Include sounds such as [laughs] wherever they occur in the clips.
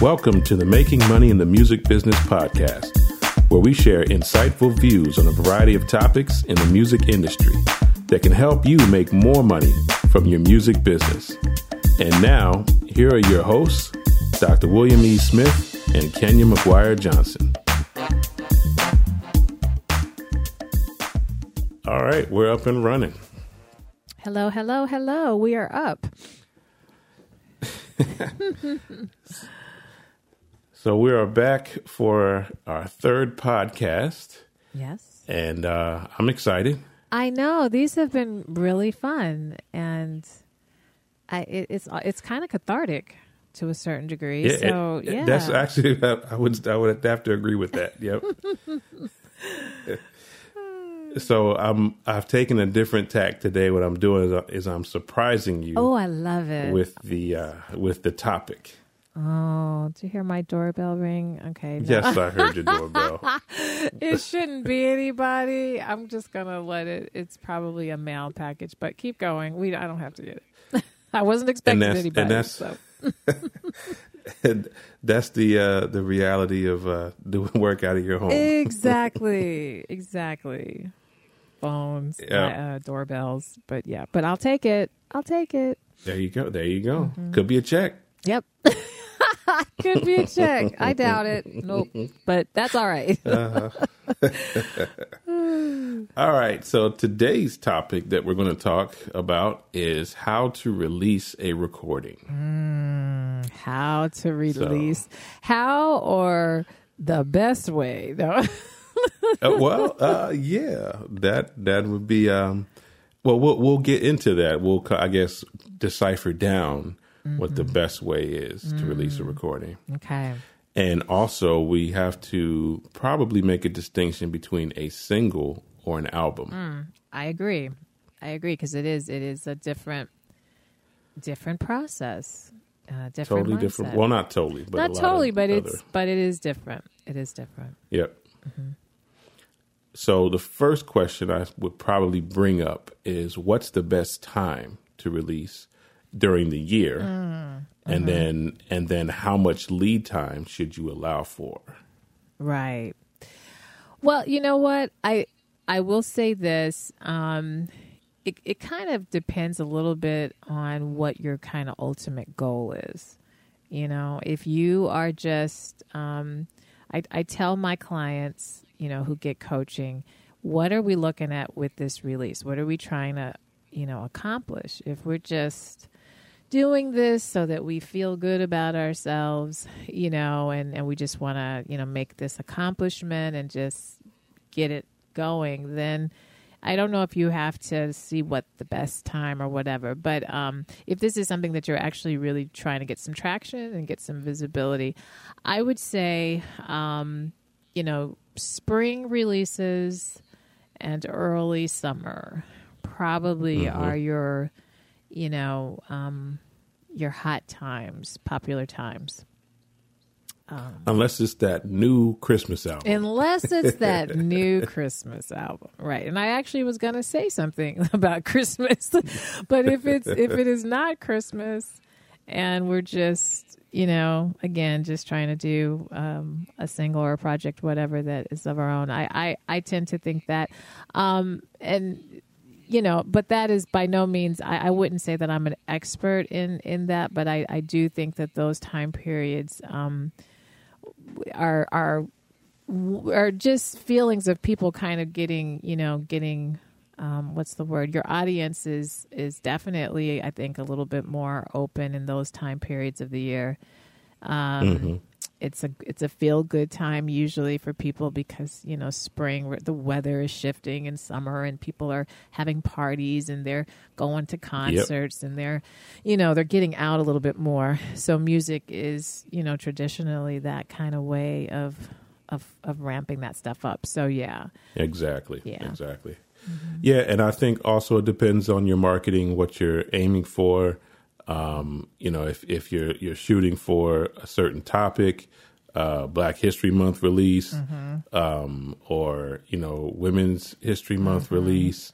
Welcome to the Making Money in the Music Business podcast, where we share insightful views on a variety of topics in the music industry that can help you make more money from your music business. And now, here are your hosts, Dr. William E. Smith and Kenya McGuire Johnson. All right, we're up and running. Hello, hello, hello. We are up. [laughs] So we are back for our third podcast, Yes. and uh, I'm excited. I know these have been really fun, and I it, it's it's kind of cathartic to a certain degree. Yeah, so it- yeah, that's actually [laughs] I would I would have to agree with that. Yep. [laughs] so I'm I've taken a different tack today. What I'm doing is, is I'm surprising you oh, I love it. with the uh, with the topic. Oh, did you hear my doorbell ring? Okay, no. Yes, I heard your doorbell. [laughs] it shouldn't be anybody. I'm just gonna let it. It's probably a mail package, but keep going. We I don't have to get it. [laughs] I wasn't expecting and anybody. that's- so. [laughs] and that's the uh, the reality of uh, doing work out of your home. exactly exactly phones Yeah. uh, doorbells but yeah but i'll take it i'll take it There you go. There you go. Mm-hmm. Could be a check. yep [laughs] could be a check i doubt it nope but that's all right [laughs] [laughs] All right. So today's topic that we're going to talk about is how to release a recording. how to release how or the best way though Uh, well, uh, yeah, that that would be. Um, well, we'll we'll get into that. We'll, I guess, decipher down what the best way is to release a mm. recording, okay. And also we have to probably make a distinction between a single or an album. Mm, i agree. I agree because it is it is a different different process uh, different Totally different. Well, not totally, but not totally but other- it's but it is different. It is different. Yep. Mm-hmm. So the first question I would probably bring up is what's the best time to release during the year? And then and then how much lead time should you allow for? Right. Well, you know what? I I will say this. Um, it it kind of depends a little bit on what your kind of ultimate goal is. You know, if you are just, um, I I tell my clients, you know, who get coaching, what are we looking at with this release? What are we trying to, you know, accomplish? If we're just doing this so that we feel good about ourselves, you know, and, and we just want to, you know, make this accomplishment and just get it going, then I don't know if you have to see what the best time or whatever. But um, if this is something that you're actually really trying to get some traction and get some visibility, I would say, um, you know, spring releases and early summer probably are your you know, um, your hot times, popular times. Unless it's that new Christmas album. Unless it's that [laughs] new Christmas album, right? And I actually was going to say something [laughs] about Christmas, [laughs] but if it's if it is not Christmas, and we're just you know again just trying to do um, a single or a project, whatever that is of our own, I I, I tend to think that, um, and you know, but that is by no means. I, I wouldn't say that I'm an expert in in that, but I I do think that those time periods. Um, are are are just feelings of people kind of getting you know getting um, what's the word your audience is is definitely i think a little bit more open in those time periods of the year um, it's a it's a feel good time usually for people because you know spring the weather is shifting in summer and people are having parties and they're going to concerts and they're you know they're getting out a little bit more so music is you know traditionally that kind of way of of of ramping that stuff up so yeah Exactly. Yeah. Exactly. Mm-hmm. Yeah, and I think also it depends on your marketing, what you're aiming for. Um, you know, if if you're you're shooting for a certain topic, uh, Black History Month release, um, or you know, Women's History Month release.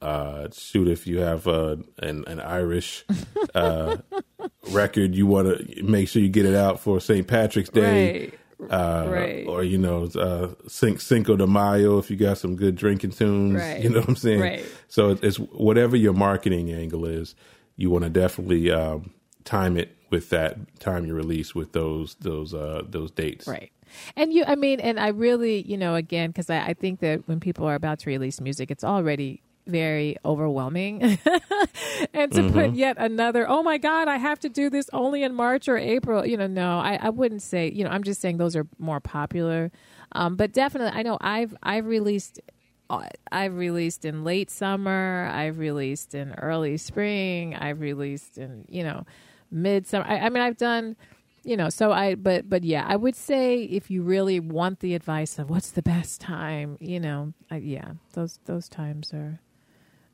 Uh, shoot, if you have uh, an an Irish uh, [laughs] record, you want to make sure you get it out for St. Patrick's Day. Right. Uh, Right. Or you know, uh, Cin- Cinco de Mayo if you got some good drinking tunes. Right. You know what I'm saying? Right. So it's whatever your marketing angle is, you want to definitely um, time it with that time you release with those those uh, those dates. Right. And you, I mean, and I really, you know, again, because I, I think that when people are about to release music, it's already very overwhelming. [laughs] and to put yet another, oh my God, I have to do this only in March or April, you know, no, I, I wouldn't say, you know, I'm just saying those are more popular. Um, but definitely, I know I've, I've released I've released in late summer. I've released in early spring. I've released in you know midsummer. I, I mean, I've done you know. So I but but yeah, I would say if you really want the advice of what's the best time, you know, I, yeah, those those times are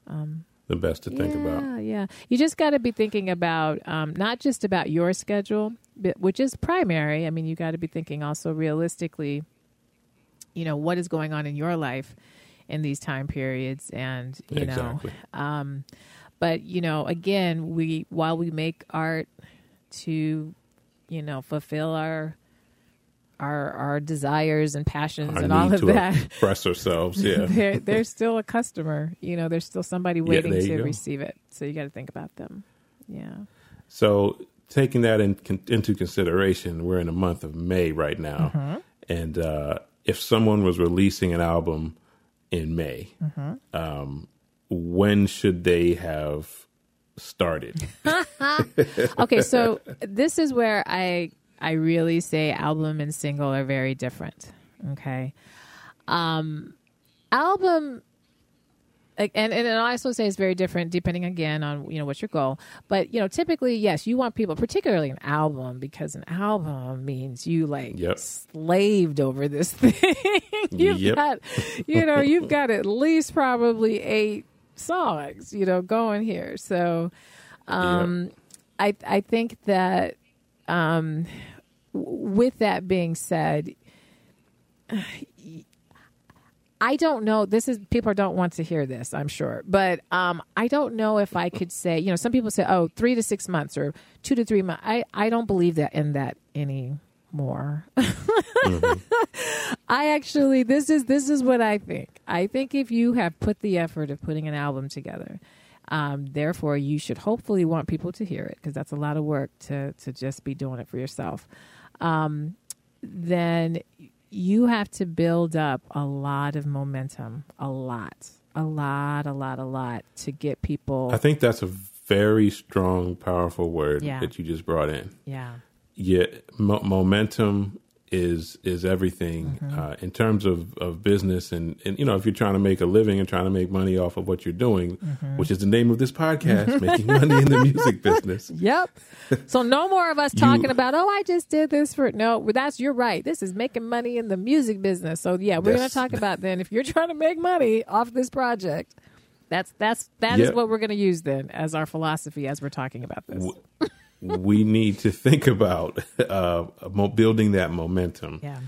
um, The best to think yeah, about. Yeah, you just got to be thinking about um, not just about your schedule, but, which is primary. I mean, you got to be thinking also realistically. You know what is going on in your life in these time periods, and you Exactly. know, um, but you know, again, we while we make art to, you know, fulfill our our our desires and passions Our and all of that [laughs] express ourselves. Yeah. [laughs] there, there's still a customer. You know, there's still somebody waiting you to go. receive it. So you got to think about them. Yeah. So taking that in, into consideration, we're in the month of May right now, Mm-hmm. and uh, if someone was releasing an album in May, Mm-hmm. um, when should they have started? [laughs] Okay, so this is where I I really say album and single are very different. Okay. Um album like, and and I also say it's very different depending again on you know what's your goal. But you know, typically, yes, you want people, particularly an album, because an album means you like Yep. slaved over this [laughs] thing. [laughs] you've Yep. got, you know, you've got at least probably eight songs, you know, going here. So, um, I I think that um, with that being said, [sighs] I don't know. This is people don't want to hear this, I'm sure, but um, I don't know if I could say. You know, some people say, "Oh, three to six months or two to three months." I I don't believe that in that anymore. [laughs] I actually this is this is what I think. I think if you have put the effort of putting an album together, um, therefore you should hopefully want people to hear it because that's a lot of work to to just be doing it for yourself. Um, then you have to build up a lot of momentum, a lot, a lot, a lot, a lot to get people. I think that's a very strong, powerful word Yeah. that you just brought in. yeah, Yeah, mo- momentum is is everything Mm-hmm. uh, in terms of, of business and, and you know if you're trying to make a living and trying to make money off of what you're doing, Mm-hmm. which is the name of this podcast, [laughs] making money in the music business. [laughs] Yep. So no more of us You- talking about, oh, I just did this for no. That's you're right. This is making money in the music business. So yeah, we're going to talk about then if you're trying to make money off this project. That's that's that is Yep. what we're going to use then as our philosophy as we're talking about this. W- [laughs] we need to think about uh, building that momentum Yeah.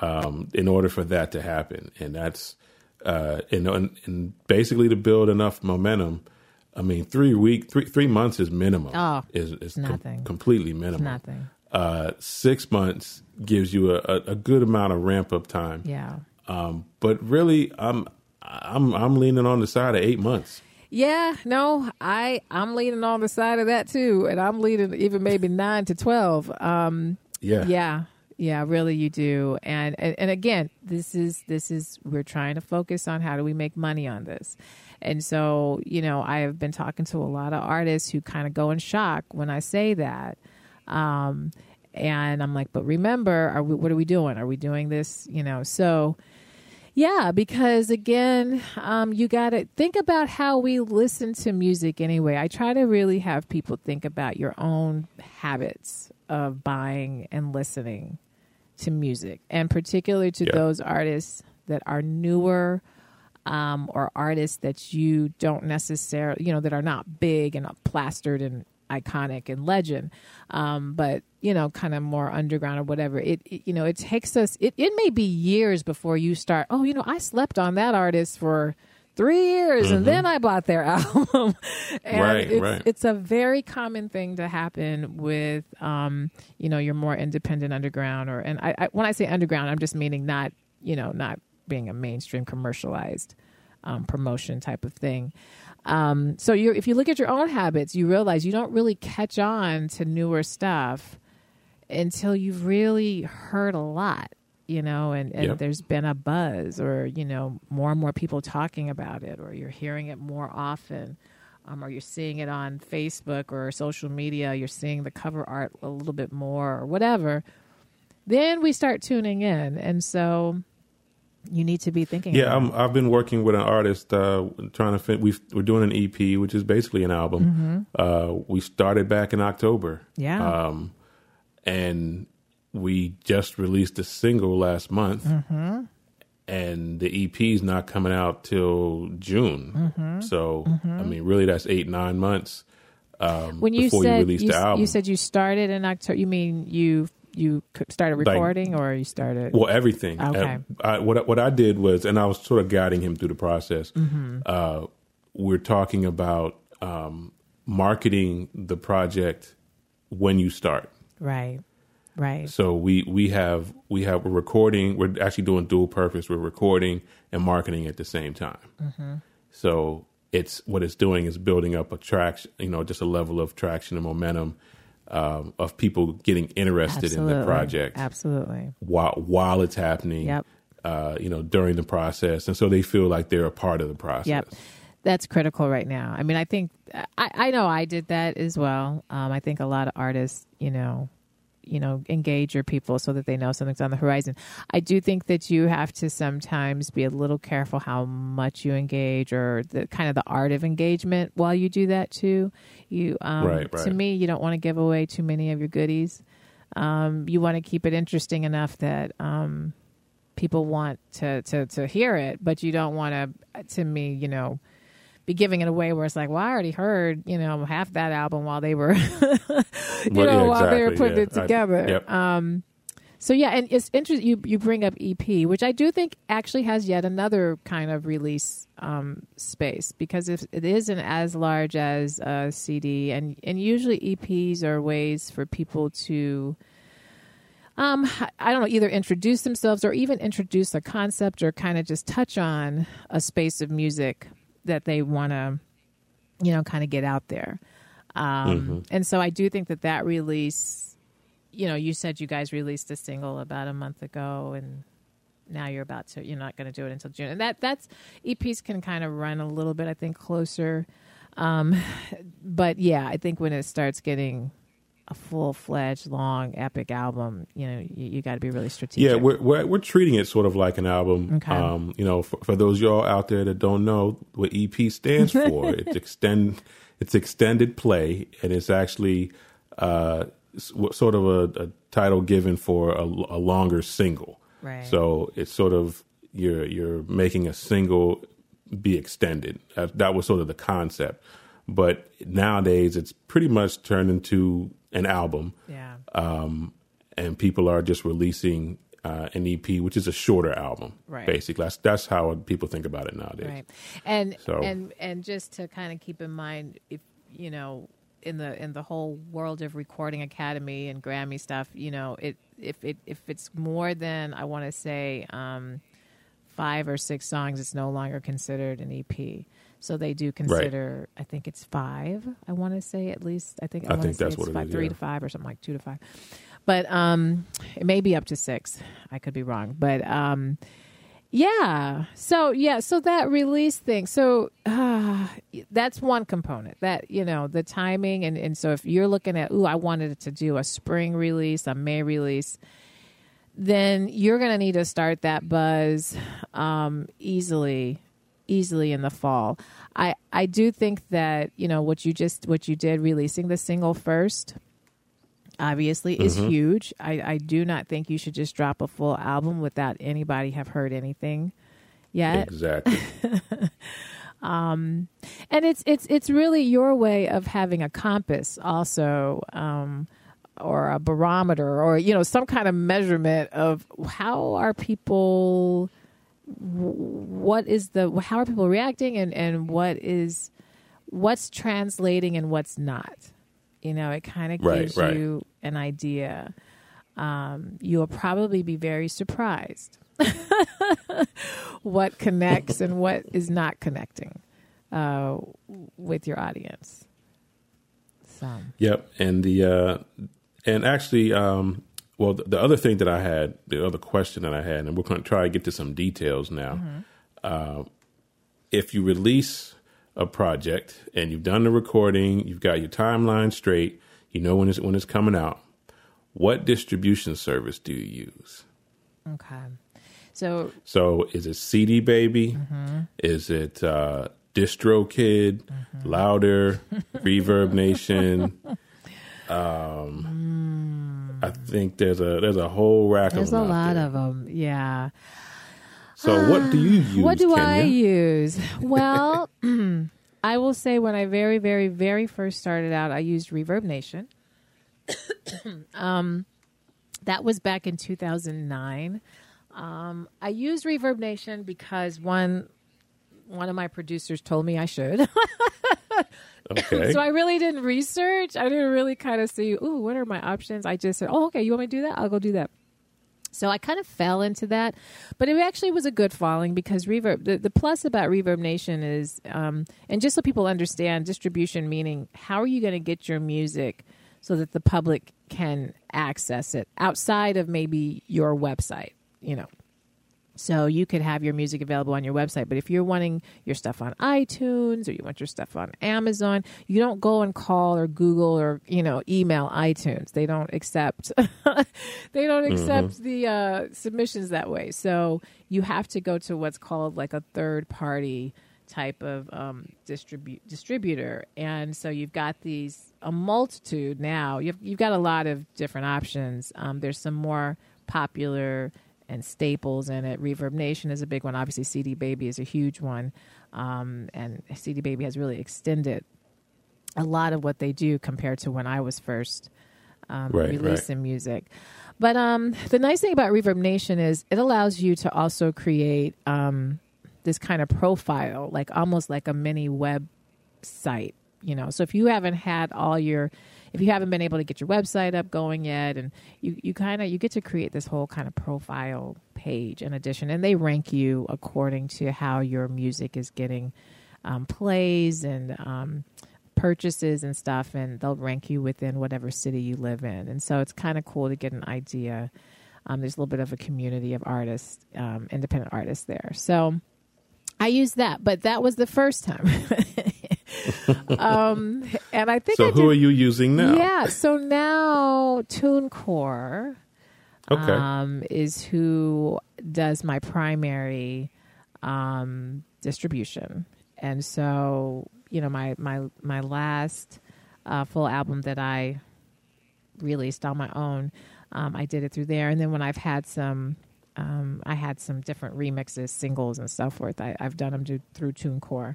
um, in order for that to happen, and that's uh, and, and basically to build enough momentum. I mean, three week, three three months is minimum. Oh, is is com- nothing. completely minimum. Nothing. Uh, six months gives you a, a, a good amount of ramp up time. Yeah. Um, but really, I'm I'm I'm leaning on the side of eight months. Yeah, no, I I'm leaning on the side of that too, and I'm leaning even maybe nine to twelve. Um, Yeah, yeah, yeah, really, you do. And, and and again, this is this is we're trying to focus on how do we make money on this. And so, you know, I have been talking to a lot of artists who kind of go in shock when I say that. Um, and I'm like, but remember, are we, what are we doing? Are we doing this? You know, so yeah, because again, um, you got to think about how we listen to music anyway. I try to really have people think about your own habits of buying and listening to music, and particularly to Yeah. those artists that are newer um, or artists that you don't necessarily, you know, that are not big and plastered and iconic and legend, um, but you know, kind of more underground or whatever. It, it you know, it takes us. It it may be years before you start. Oh, you know, I slept on that artist for three years and then I bought their [laughs] album. and Right, it's, right. it's a very common thing to happen with, um, you know, your more independent underground or, and I, I, when I say underground, I'm just meaning not, you know, not being a mainstream commercialized um, promotion type of thing. Um, so you if you look at your own habits, you realize you don't really catch on to newer stuff until you've really heard a lot, you know, and, and Yep. there's been a buzz or, you know, more and more people talking about it or you're hearing it more often. Um, or you're seeing it on Facebook or social media, you're seeing the cover art a little bit more or whatever, then we start tuning in. And so you need to be thinking Yeah, I'm, I've been working with an artist uh, trying to fit. We've, we're doing an EP, which is basically an album. Uh, we started back in October. Mm-hmm. Yeah. Um, and we just released a single last month. Mm-hmm. And the EP is not coming out till June. Mm-hmm. So, I mean, really, that's eight, nine months um, when you before you said release you, the album. you said you started in October. You mean you you started Like- recording or you started? Well, everything. Okay. I, what I- what I did was, and I was sort of guiding him through the process. Mm-hmm. Uh, we're talking about um, marketing the project when you start. right, right, So we we have we have we're recording. We're actually doing dual purpose. We're recording and marketing at the same time. Mm-hmm. So it's what it's doing is building up a traction. You know, just a level of traction and momentum um, of people getting interested in the project Absolutely. while while it's happening. Yep. Uh, you know, during the process, and so they feel like they're a part of the process. Yep. That's critical right now. I mean, I think I, I know I did that as well. Um, I think a lot of artists, you know, you know, engage your people so that they know something's on the horizon. I do think that you have to sometimes be a little careful how much you engage or the kind of the art of engagement while you do that too. You, um, Right, to me, you don't want to give away too many of your goodies. Um, you want to keep it interesting enough that um, people want to, to to hear it, but you don't want to. To me, you know, be giving it away where it's like, well, I already heard, you know, half that album while they were, [laughs] you Well, know, yeah, while they were putting yeah. it I- together. yep. Um, so yeah, and it's interesting. You you bring up EP, which I do think actually has yet another kind of release um, space because if it isn't as large as a CD, and and usually EPs are ways for people to um, I don't know, either introduce themselves or even introduce a concept or kind of just touch on a space of music that they want to, you know, kind of get out there. Um, And so I do think that that release, you know, you said you guys released a single about a month ago and now you're about to, you're not going to do it until June. And that, that's, EPs can kind of run a little bit, I think, closer. Um, [laughs] but yeah, I think when it starts getting a full fledged, long, epic album, you know, you, you got to be really strategic. Yeah, we're, we're we're treating it sort of like an album. Okay. Um, you know, for, for those y'all out there that don't know what EP stands [laughs] for, it's extend it's extended play, and it's actually uh, sort of a, a title given for a, a longer single. Right. So it's sort of you're you're making a single be extended. That, that was sort of the concept, but nowadays it's pretty much turned into an album yeah. um, and people are just releasing uh, an EP, which is a shorter album. Right. Basically, that's that's how people think about it nowadays. Right. And So- and and just to kind of keep in mind if you know in the in the whole world of recording academy and Grammy stuff, you know, it if it if it's more than I want to say um 5 or 6 songs, it's no longer considered an EP. So they do consider I think it's 5. I want to say at least I think I, I think that's it's what five, is, 3 yeah. to 5 or something like 2 to 5. But um it may be up to 6. I could be wrong. But um yeah. So yeah. So that release thing. So uh, that's one component. That you know the timing and and so if you're looking at ooh I wanted to do a spring release, a May release, then you're gonna need to start that buzz um, easily easily in the fall. I I do think that you know what you just what you did releasing the single first obviously is huge. I, I do not think you should just drop a full album without anybody have heard anything yet. Exactly. [laughs] um, And it's it's it's really your way of having a compass also um or a barometer or you know some kind of measurement of how are people what is the how are people reacting and and what is what's translating and what's not? You know it kind of Right, gives right. you an idea. Um, you'll probably be very surprised [laughs] what connects and what is not connecting uh, with your audience. So. Yep, and the uh, and actually, um, well, the, the other thing that I had, the other question that I had, and we're going to try to get to some details now. Uh, if you release a project and you've done the recording, you've got your timeline straight, you know when it's when it's coming out. What distribution service do you use? okay so So is it CD Baby? Is it uh, DistroKid, Louder, [laughs] Reverb Nation? [laughs] Um, I think there's a there's a whole rack there's of a them. out lot there. of them yeah So what do you [sighs] use? What do I use? [laughs] Well, [clears throat] I will say when I very, very, very first started out, I used Reverb Nation. [coughs] um, that was back in 2009. Um, I used Reverb Nation because one one of my producers told me I should. [laughs] Okay. so I really didn't research. I didn't really kind of see, ooh, what are my options? I just said, oh, okay, you want me to do that? I'll go do that. So I kind of fell into that, but it actually was a good falling because Reverb. The, the plus about Reverb Nation is, um, and just so people understand, distribution meaning how are you going to get your music so that the public can access it outside of maybe your website, you know. So you could have your music available on your website, but if you're wanting your stuff on iTunes or you want your stuff on Amazon, you don't go and call or Google or you know email iTunes. They don't accept [laughs] they don't accept the uh, submissions that way. So you have to go to what's called like a third party type of um, distribu- distributor, and so you've got these a multitude now. You've you've got a lot of different options. Um, there's some more popular and staples in it. Reverb Nation is a big one. Obviously, CD Baby is a huge one, um, and CD Baby has really extended a lot of what they do compared to when I was first um, Right, right. releasing music. But um, the nice thing about Reverb Nation is it allows you to also create um, this kind of profile, like almost like a mini website. You know, so if you haven't had all your, if you haven't been able to get your website up going yet, and you you kind of you get to create this whole kind of profile page in addition, and they rank you according to how your music is getting um, plays and um, purchases and stuff, and they'll rank you within whatever city you live in. And so it's kind of cool to get an idea. Um, there's a little bit of a community of artists, um, independent artists there. So I used that, but that was the first time. [laughs] um, and I think so I who did, are you using now? Yeah, so now TuneCore Okay. um, is who does my primary um, distribution, and so you know my my my last uh, full album that I released on my own, um, I did it through there, and then when I've had some. Um, I had some different remixes, singles, and so forth. I, I've done them do, through TuneCore,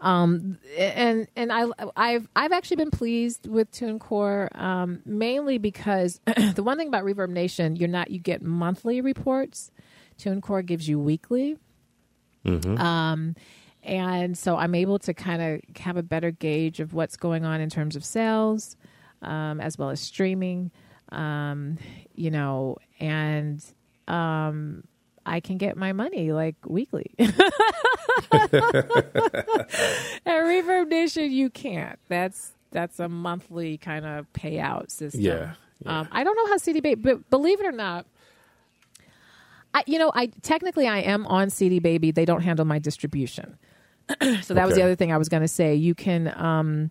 um, and and I I've I've actually been pleased with TuneCore um, mainly because [clears throat] the one thing about Reverb Nation, you're not you get monthly reports. TuneCore gives you weekly, um, and so I'm able to kind of have a better gauge of what's going on in terms of sales, um, as well as streaming, um, you know, and um, I can get my money like weekly. [laughs] At Reverb Nation, you can't. That's that's a monthly kind of payout system. Yeah, yeah. Um, I don't know how CD Baby, but believe it or not, I you know I technically I am on CD Baby. They don't handle my distribution, [clears throat] so that was the other thing I was going to say. You can. Um,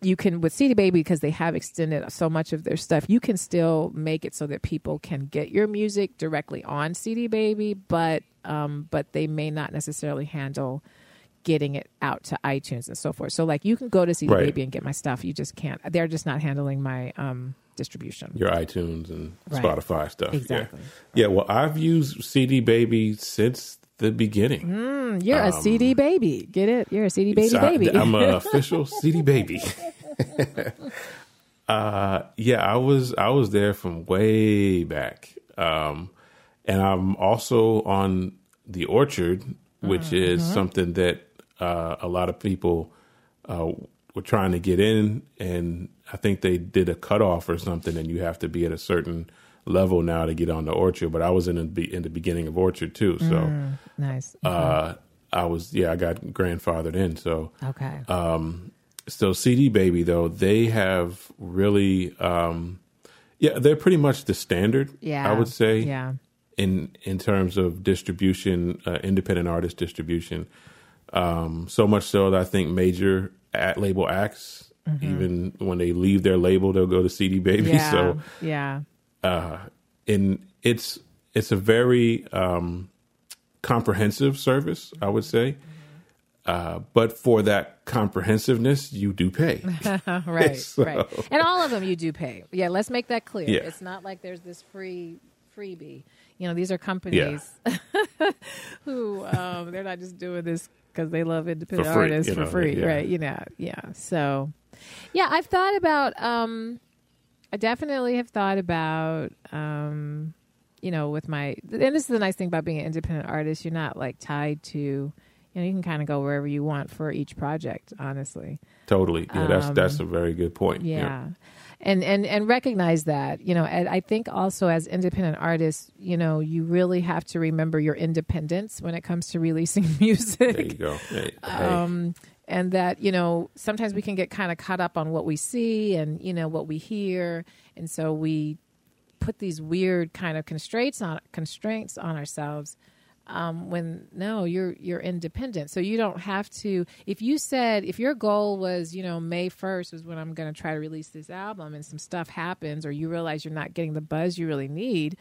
you can with CD Baby because they have extended so much of their stuff. You can still make it so that people can get your music directly on CD Baby, but um, but they may not necessarily handle getting it out to iTunes and so forth. So like you can go to CD Right. Baby and get my stuff. You just can't. They're just not handling my um, distribution. Your iTunes and Right. Spotify stuff. yeah. Exactly. Yeah. Well, I've used CD Baby since the beginning. Mm, You're a CD baby. Get it? You're a CD baby So I- baby. I'm an [laughs] official CD baby. [laughs] uh, yeah, I was I was there from way back, um, and I'm also on the Orchard, which Mm-hmm. is something that uh, a lot of people uh, were trying to get in, and I think they did a cutoff or something, and you have to be at a certain level now to get on the Orchard. But I was in the be- in the beginning of Orchard too, so Nice. uh, I was yeah I got grandfathered in. So okay. so CD Baby though they have really um, yeah they're pretty much the standard. yeah. I would say Yeah. in in terms of distribution, uh, independent artist distribution. Um, so much so that I think major at label acts, even when they leave their label, they'll go to CD Baby. Mm-hmm. [laughs] Yeah. So, yeah. Uh, in it's it's a very um, comprehensive service, I would say. Uh, but for that comprehensiveness, you do pay. [laughs] [laughs] right, So- right. And all of them you do pay. Yeah, let's make that clear. Yeah. It's not like there's this free freebie. You know, these are companies [laughs] who um, they're not just doing this because they love independent For free, artists for know, free, yeah. right? You know, yeah. So, yeah, I've thought about. Um, I definitely have thought about. Um, you know, with my and this is the nice thing about being an independent artist. You're not like tied to. You know, you can kind of go wherever you want for each project. Honestly, totally. Yeah, that's that's a very good point. Um, yeah. And, and and recognize that you know and I think also as independent artists you know you really have to remember your independence when it comes to releasing [laughs] music There you go. Hey, hey. um, and that you know sometimes we can get kind of caught up on what we see and you know what we hear, and so we put these weird kind of constraints on constraints on ourselves. Um, when no, you're you're independent, so you don't have to. If you said if your goal was you know May first is when I'm going to try to release this album, and some stuff happens, or you realize you're not getting the buzz you really need,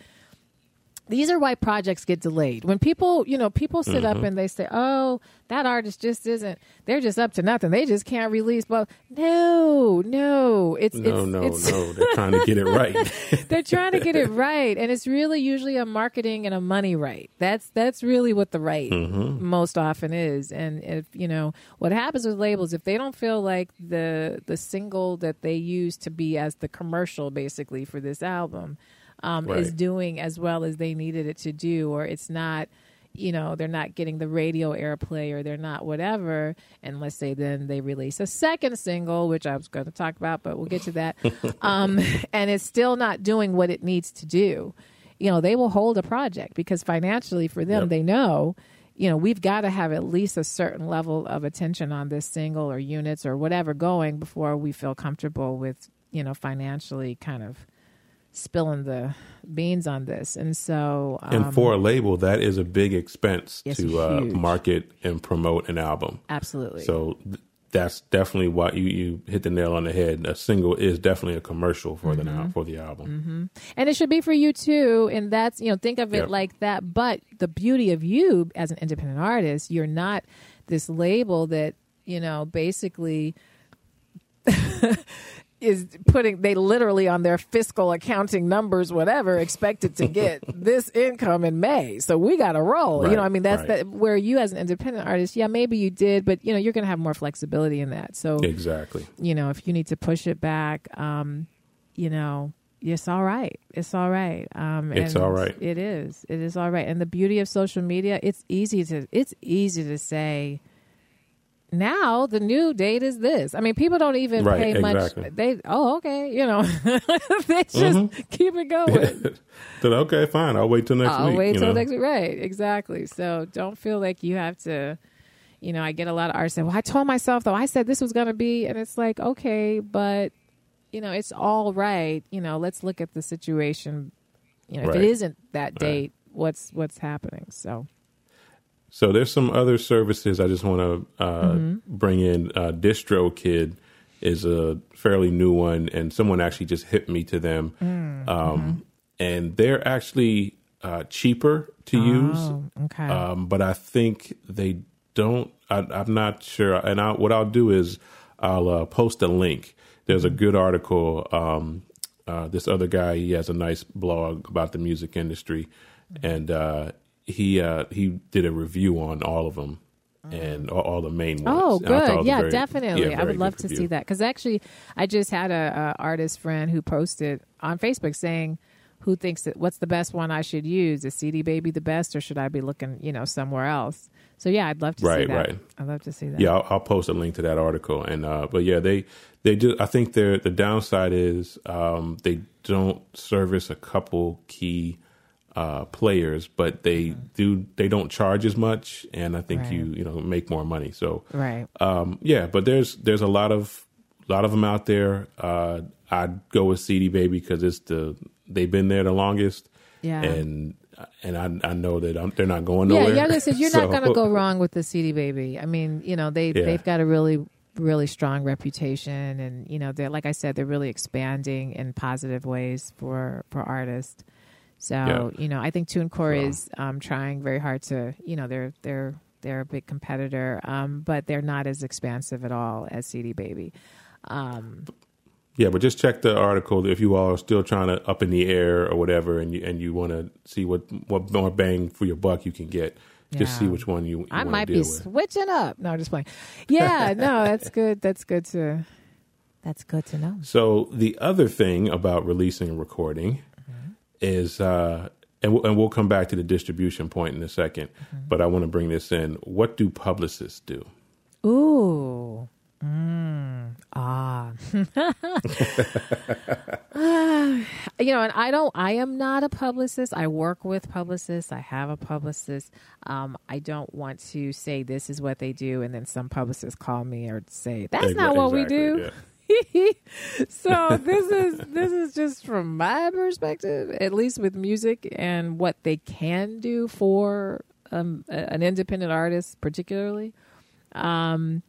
these are why projects get delayed. When people, you know, people sit Mm-hmm. up and they say, "Oh, that artist just isn't. They're just up to nothing. They just can't release." Well, no, no, it's no, it's, no, it's, no. They're trying to get it right. [laughs] they're trying to get it right, and it's really usually a marketing and a money right. That's that's really what the right Mm-hmm. most often is. And if you know what happens with labels, if they don't feel like the the single that they use to be as the commercial basically for this album um, is doing as well as they needed it to do, or it's not. You know, they're not getting the radio airplay or they're not whatever. And let's say then they release a second single, which I was going to talk about, but we'll get to that. [laughs] um, and it's still not doing what it needs to do. You know, they will hold a project because financially for them, Yep. they know, you know, we've got to have at least a certain level of attention on this single or units or whatever going before we feel comfortable with, you know, financially kind of spilling the beans on this. And so, um, and for a label, that is a big expense to uh, market and promote an album. absolutely. So th- that's definitely why you, you hit the nail on the head. A single is definitely a commercial for the Mm-hmm. now for the album. and it should be for you too and that's you know think of it Yep. like that but the beauty of you as an independent artist you're not this label that you know basically [laughs] is putting they literally on their fiscal accounting numbers whatever expected to get [laughs] this income in may so we got to roll you know i mean that's right. that where you as an independent artist yeah maybe you did but you know you're going to have more flexibility in that so Exactly. you know, if you need to push it back, um, you know, it's all right. It's all right. Um, It's all right. It is. It is all right. And the beauty of social media, it's easy to it's easy to say. Now the new date is this. I mean, people don't even Right, pay exactly. much. They oh okay, you know, [laughs] they just Mm-hmm. keep it going. [laughs] then okay, fine. I'll wait till next week I'll wait till know? next week. Right, exactly. So don't feel like you have to. You know, I get a lot of artists saying, "Well, I told myself though. I said this was going to be," and it's like, okay, but you know, it's all right. You know, let's look at the situation. You know, if it isn't that date, what's what's happening? So So there's some other services I just want to uh, Mm-hmm. bring in. Uh, DistroKid is a fairly new one, and someone actually just hit me to them, Mm-hmm. um, and they're actually uh, cheaper to use. oh, okay, um, but I think they don't. I, I'm not sure. And I, what I'll do is I'll uh, post a link. There's a good article. Um, uh, this other guy, he has a nice blog about the music industry, and uh, he uh, he did a review on all of them and all, all the main ones. Oh, And I thought it good. Yeah, very- definitely. yeah, I would love to review. see that because actually, I just had a, a artist friend who posted on Facebook saying, who thinks that what's the best one I should use? Is CD Baby the best, or should I be looking, you know, somewhere else? So yeah, I'd love to Right, see that. right. Right. I'd love to see that. Yeah, I'll, I'll post a link to that article. And uh, but yeah, they they do. I think their the downside is um, they don't service a couple key uh, players, but they do they don't charge as much, and I think Right. you you know make more money. So Right. um, yeah, but there's there's a lot of a lot of them out there. Uh, I'd go with CD Baby because it's the they've been there the longest, Yeah. and and I I know that I'm, they're not going Yeah, nowhere. yeah. Listen, you're [laughs] So- not going to go [laughs] wrong with the CD Baby. I mean, you know, they Yeah. they've got a really really strong reputation, and you know, they're like I said, they're really expanding in positive ways for for artists. So Yeah. you know, I think TuneCore So- is um, trying very hard to, you know, they're they're they're a big competitor, um, but they're not as expansive at all as CD Baby. Um, Yeah, but just check the article if you all are still trying to up in the air or whatever, and you and you want to see what what more bang for your buck you can get. Just Yeah. see which one you, you I might be with. switching up. No, I'm just playing. Yeah, [laughs] no, that's good. That's good to. That's good to know. So the other thing about releasing and recording. Is, uh, and we'll, and we'll come back to the distribution point in a 2nd Mm-hmm. but I want to bring this in. What do publicists do? Ooh. Mm. Ah. [laughs] you know, and I don't, I am not a publicist. I work with publicists. I have a publicist. Um, I don't want to say this is what they do and then some publicists call me or say, that's not what we do. yeah. [laughs] so this is this is just from my perspective, at least with music and what they can do for um, an independent artist, particularly. Um,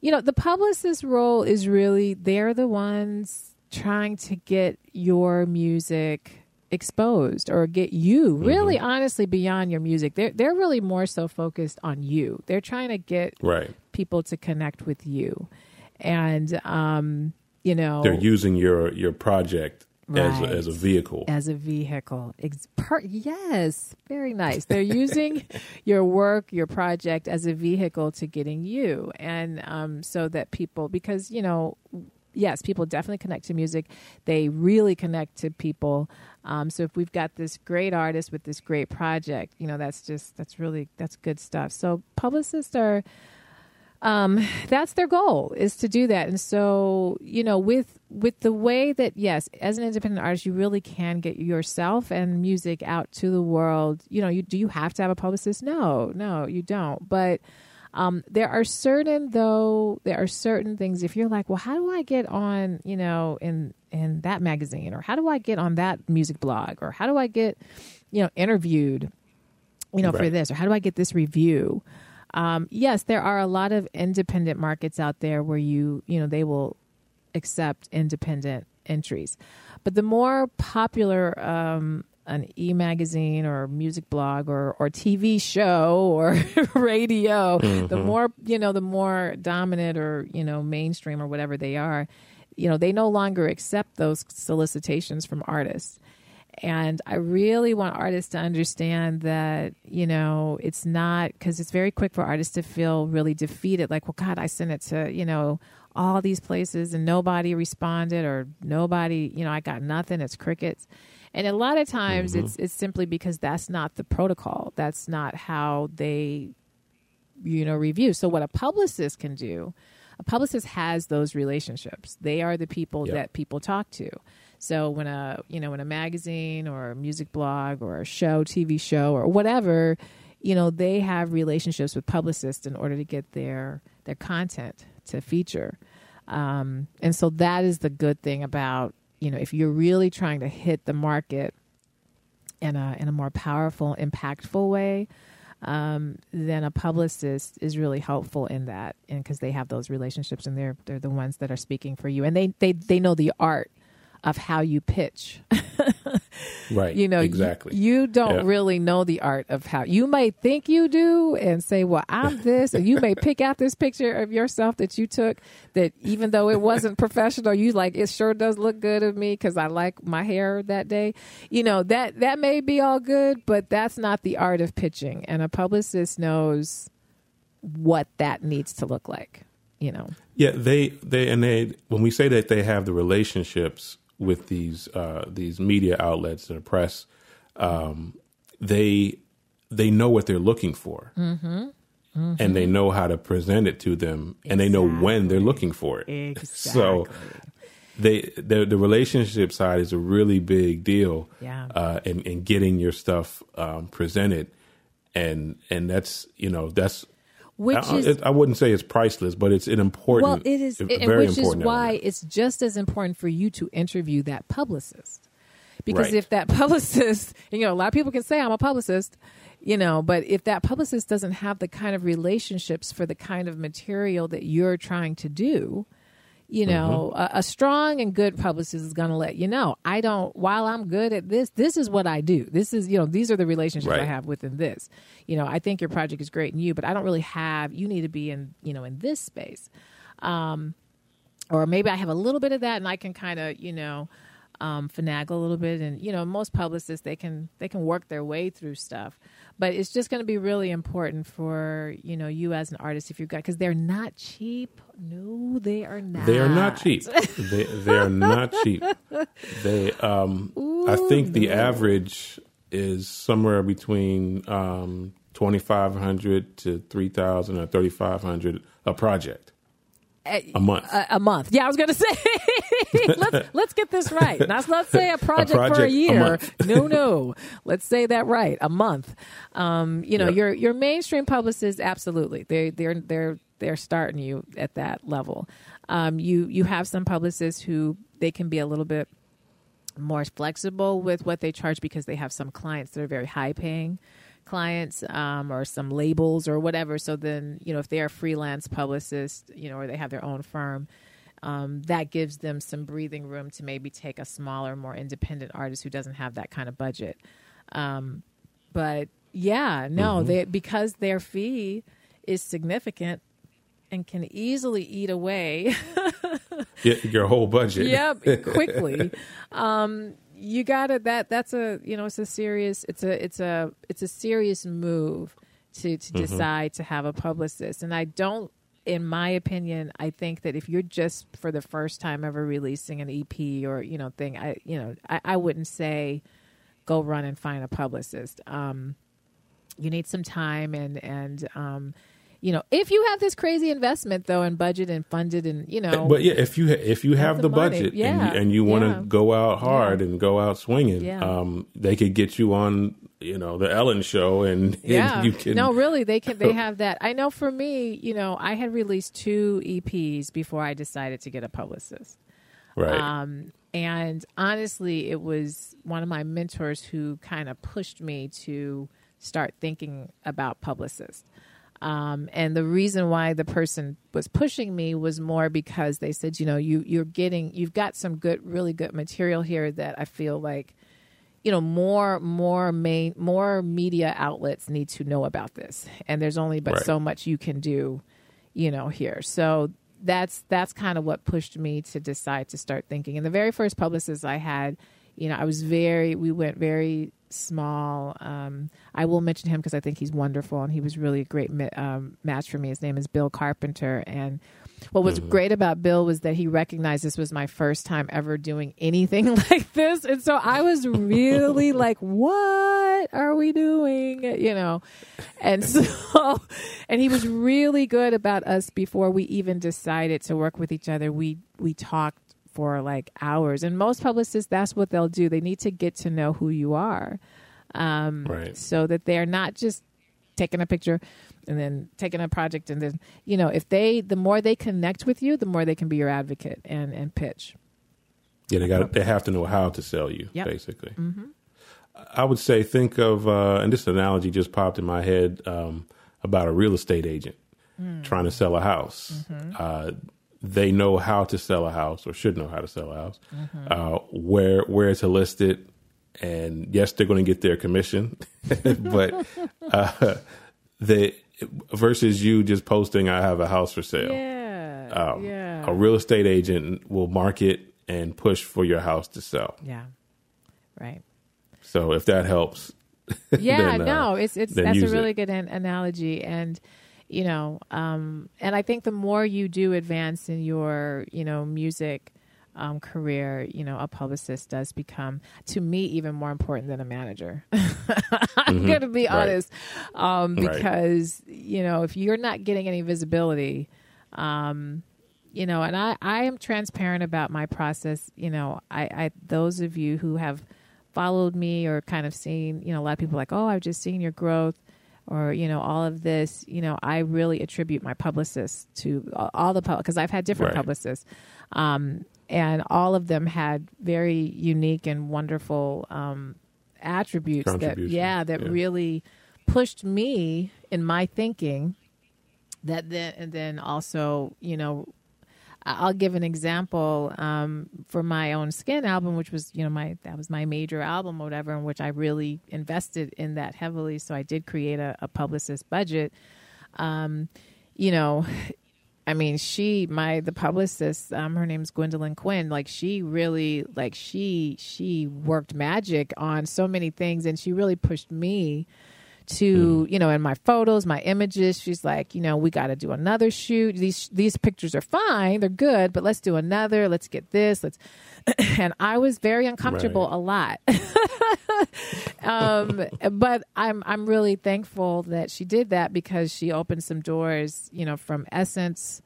you know, the publicist role is really they're the ones trying to get your music exposed or get you really honestly beyond your music. They're they're really more so focused on you. They're trying to get Right. people to connect with you. And um, you know, They're using your your project as a, as a vehicle. as a vehicle. Ex- per- yes, very nice. They're using [laughs] your work, your project as a vehicle to getting you, and um, so that people, because you know, yes, people definitely connect to music. They really connect to people. Um, so if we've got this great artist with this great project, you know, that's just that's really that's good stuff. So publicists are um, that's their goal is to do that. And so, you know, with with the way that yes, as an independent artist, you really can get yourself and music out to the world. You know, you do you have to have a publicist? No, no, you don't. But um, there are certain though there are certain things. If you're like, well, how do I get on? You know, in in that magazine, or how do I get on that music blog, or how do I get, you know, interviewed? You know, for this, or how do I get this review? Um, yes, there are a lot of independent markets out there where you, you know, they will accept independent entries. But the more popular um, an e magazine or music blog or, or TV show or [laughs] radio, the more, you know, the more dominant or, you know, mainstream or whatever they are, you know, they no longer accept those solicitations from artists. And I really want artists to understand that, you know, it's not because it's very quick for artists to feel really defeated. Like, well, God, I sent it to, you know, all these places and nobody responded or nobody, you know, I got nothing. It's crickets. And a lot of times it's, mm-hmm. it's simply because that's not the protocol. That's not how they, you know, review. So what a publicist can do, a publicist has those relationships. They are the people Yep. that people talk to. So when a you know when a magazine or a music blog or a show, TV show or whatever, you know they have relationships with publicists in order to get their their content to feature. Um, and so that is the good thing about you know if you're really trying to hit the market in a in a more powerful, impactful way, um, then a publicist is really helpful in that, and because they have those relationships and they're they're the ones that are speaking for you, and they they they know the art of how you pitch. [laughs] Right. you know you- exactly. you, don't Yeah. really know the art of how you may think you do and say well i'm [laughs] this and you may pick out this picture of yourself that you took that even though it wasn't [laughs] professional you like it sure does look good of me because i like my hair that day you know that that may be all good but that's not the art of pitching and a publicist knows what that needs to look like you know Yeah, they they and they when we say that they have the relationships, with these uh, these media outlets and the press, um, they they know what they're looking for, mm-hmm. Mm-hmm. and they know how to present it to them, exactly. and they know when they're looking for it. [laughs] Exactly. So they the the relationship side is a really big deal. Yeah. Uh, in, in getting your stuff um, presented, and and that's you know that's which I, is I wouldn't say it's priceless, but it's an important. well, it is, it, very which is important why element. it's just as important for you to interview that publicist. Because Right. if that [laughs] publicist, you know, a lot of people can say I'm a publicist, you know, but if that publicist doesn't have the kind of relationships for the kind of material that you're trying to do, you know, Mm-hmm. a, a strong and good publicist is going to let you know. I don't. While I'm good at this, this is what I do. This is, you know, these are the relationships I have within this. You know, I think your project is great and you, but I don't really have. You need to be in, you know, in this space, um, or maybe I have a little bit of that, and I can kind of, you know. Um, finagle a little bit, and you know most publicists they can they can work their way through stuff, but it's just going to be really important for you know you as an artist if you've got because they're not cheap. No, they are not. They are not cheap. [laughs] they they are not cheap. They um I think the average is somewhere between um twenty five hundred to three thousand or thirty five hundred a project. A month. a, a month. Yeah, I was going to say. [laughs] let's [laughs] let's get this right. Let's not say a project, for a project, a year. month. [laughs] no, no. Let's say that right. A month. Um, you know, Yep. your your mainstream publicists absolutely. They they're they're they're starting you at that level. Um, you you have some publicists who they can be a little bit more flexible with what they charge because they have some clients that are very high paying clients um, or some labels or whatever. So then, you know, if they are freelance publicists, you know, or they have their own firm, um, that gives them some breathing room to maybe take a smaller, more independent artist who doesn't have that kind of budget. Um, but yeah, no, they because their fee is significant and can easily eat away [laughs] your whole budget. [laughs] yep quickly [laughs] um you gotta that that's a you know it's a serious it's a it's a it's a serious move to to decide to have a publicist. And i don't in my opinion i think that if you're just for the first time ever releasing an ep or you know thing i you know i, I wouldn't say go run and find a publicist. Um you need some time and and um you know if you have this crazy investment though and budget and funded and you know But yeah, if you if you have the the, budget yeah, and you, and you want to yeah. go out hard and go out swinging, Yeah. um, they could get you on you know the Ellen show and, [laughs] and yeah. you can no really they can they [laughs] have that. I know for me you know i had released two eps before i decided to get a publicist. Right. Um, and honestly it was one of my mentors who kind of pushed me to start thinking about publicists um, and the reason why the person was pushing me was more because they said you know you you're getting you've got some good really good material here that i feel like you know more more main more media outlets need to know about this. And there's only but Right. so much you can do you know here. So that's that's kind of what pushed me to decide to start thinking. And the very first publicist i had you know i was very we went very small um, i will mention him because i think he's wonderful and he was really a great ma- um, match for me his name is bill carpenter and what was great about Bill was that he recognized this was my first time ever doing anything [laughs] like this. And so I was really [laughs] like, what are we doing? You know? And so, [laughs] and he was really good about us before we even decided to work with each other. We, we talked for like hours. And most publicists, that's what they'll do. They need to get to know who you are. Um, Right. So that they're not just taking a picture and then taking a project and then you know if they the more they connect with you the more they can be your advocate and and pitch Yeah, they got they have to know how to sell you, Yep. basically. I would say think of uh, and this analogy just popped in my head um, about a real estate agent trying to sell a house. Uh, they know how to sell a house, or should know how to sell a house, uh, where where to list it, and yes, they're going to get their commission, [laughs] but [laughs] uh, they versus you just posting, "I have a house for sale." yeah Um, yeah A real estate agent will market and push for your house to sell. yeah right So if that helps, [laughs] yeah then, uh, no it's it's that's a really it. good an- analogy and you know um and i think the more you do advance in your you know music um, career, you know, a publicist does become, to me, even more important than a manager. [laughs] I'm mm-hmm. going to be right. honest, um, because right. you know, if you're not getting any visibility, um, you know, and I, I am transparent about my process. You know, I, I those of you who have followed me or kind of seen, you know, a lot of people like, oh, I've just seen your growth or you know all of this you know i really attribute my publicists to all the because i've had different right. publicists um, and all of them had very unique and wonderful um, attributes that yeah that yeah. really pushed me in my thinking that then and then also you know I'll give an example um, for my own skin album, which was you know my that was my major album, whatever, in which I really invested in that heavily. So I did create a, a publicist budget. Um, you know, I mean, she, my the publicist, um, her name's Gwendolyn Quinn. Like she really, like she, she worked magic on so many things, and she really pushed me to mm. you know in my photos my images she's like you know we got to do another shoot these these pictures are fine they're good but let's do another let's get this let's [clears throat] and i was very uncomfortable right. a lot [laughs] um, but i'm i'm really thankful that she did that because she opened some doors you know from essence